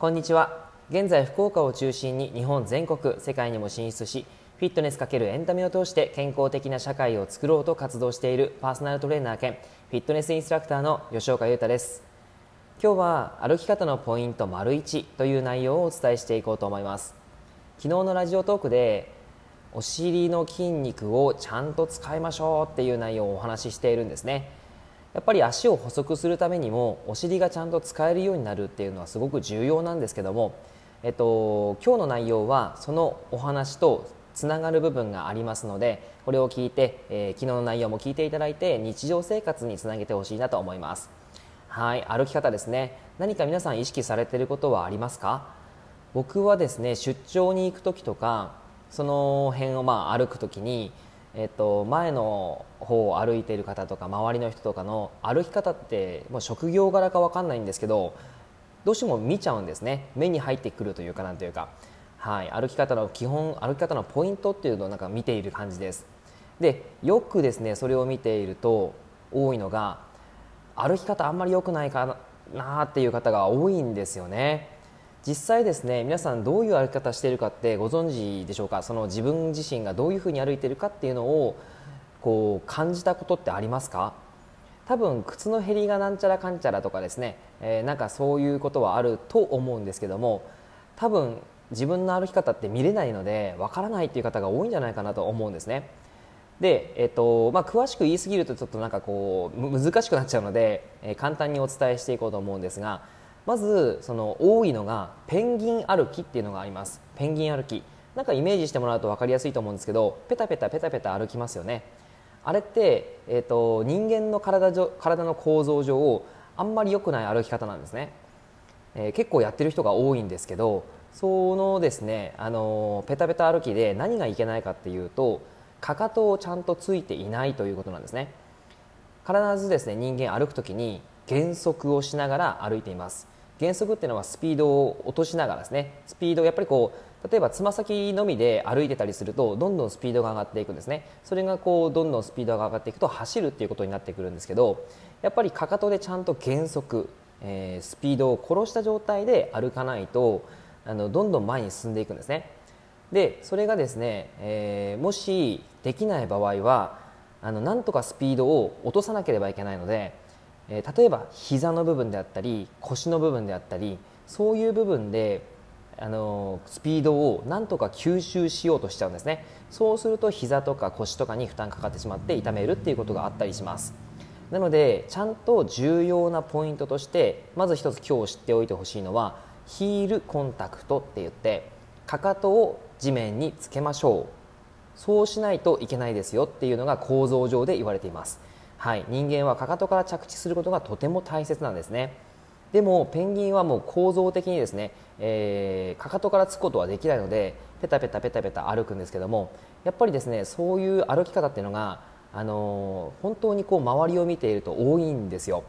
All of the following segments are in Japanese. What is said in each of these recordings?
こんにちは。現在福岡を中心に日本全国世界にも進出しフィットネス×エンタメを通して健康的な社会を作ろうと活動しているパーソナルトレーナー兼フィットネスインストラクターの吉岡裕太です。今日は歩き方のポイント丸1という内容をお伝えしていこうと思います。昨日のラジオトークでお尻の筋肉をちゃんと使いましょうっていう内容をお話ししているんですね。やっぱり足を細くするためにもお尻がちゃんと使えるようになるっていうのはすごく重要なんですけども、えっと、今日の内容はそのお話とつながる部分がありますのでこれを聞いて、えー、昨日の内容も聞いていただいて日常生活につなげてほしいなと思います。はい歩き方ですね。何か皆さん意識されていることはありますか？僕はですね出張に行く時とかその辺をまあ歩く時にえっと、前の方を歩いている方とか周りの人とかの歩き方ってもう職業柄か分かんないんですけどどうしても見ちゃうんですね。目に入ってくるというかなんというか、はい、歩き方の基本歩き方のポイントっていうのをなんか見ている感じです。でよくですねそれを見ていると多いのが歩き方あんまり良くないかなっていう方が多いんですよね。実際ですね皆さんどういう歩き方しているかってご存知でしょうか？その自分自身がどういうふうに歩いているかっていうのをこう感じたことってありますか？多分靴の減りがなんちゃらかんちゃらとかですね、えー、なんかそういうことはあると思うんですけども多分自分の歩き方って見れないのでわからないっていう方が多いんじゃないかなと思うんですね。で、えーとまあ、詳しく言いすぎるとちょっとなんかこう難しくなっちゃうので、えー、簡単にお伝えしていこうと思うんですがまずその多いのがペンギン歩きっていうのがあります。ペンギン歩き。なんかイメージしてもらうと分かりやすいと思うんですけどペタペタペタペタ歩きますよね。あれって、えーと、人間の体体の構造上あんまり良くない歩き方なんですね、えー、結構やってる人が多いんですけどそのですね、あのペタペタ歩きで何がいけないかっていうとかかとをちゃんとついていないということなんですね。必ずですね人間歩く時に減速をしながら歩いています。減速っていうのはスピードを落としながらですね。スピードやっぱりこう例えばつま先のみで歩いてたりするとどんどんスピードが上がっていくんですね。それがこうどんどんスピードが上がっていくと走るっていうことになってくるんですけどやっぱりかかとでちゃんと減速、えー、スピードを殺した状態で歩かないとあのどんどん前に進んでいくんですね。でそれがですね、えー、もしできない場合はあのなんとかスピードを落とさなければいけないのでえ、例えば膝の部分であったり腰の部分であったりそういう部分であのスピードをなんとか吸収しようとしちゃうんですね。そうすると膝とか腰とかに負担かかってしまって痛めるっていうことがあったりします。なのでちゃんと重要なポイントとしてまず一つ今日知っておいてほしいのはヒールコンタクトって言ってかかとを地面につけましょう。そうしないといけないですよっていうのが構造上で言われています。はい、人間はかかとから着地することがとても大切なんですね。でもペンギンはもう構造的にですね、えー、かかとからつくことはできないのでペタペタペタペタ歩くんですけどもやっぱりですねそういう歩き方っていうのが、あのー、本当にこう周りを見ていると多いんですよ。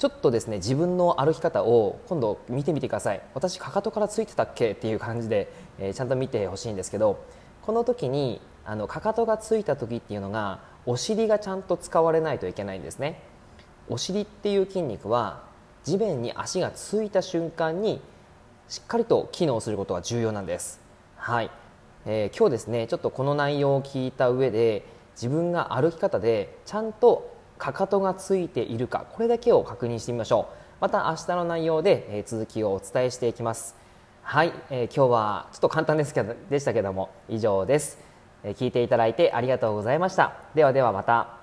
ちょっとですね自分の歩き方を今度見てみてください。私かかとからついてたっけっていう感じで、えー、ちゃんと見てほしいんですけどこの時にあのかかとがついた時っていうのがお尻がちゃんと使われないといけないんですね。お尻っていう筋肉は地面に足がついた瞬間にしっかりと機能することが重要なんです。はい、えー、今日ですねちょっとこの内容を聞いた上で自分が歩き方でちゃんとかかとがついているかこれだけを確認してみましょう。また明日の内容で、えー、続きをお伝えしていきます。はい、えー、今日はちょっと簡単ですけどでしたけども以上です。聞いていただいてありがとうございました。ではではまた。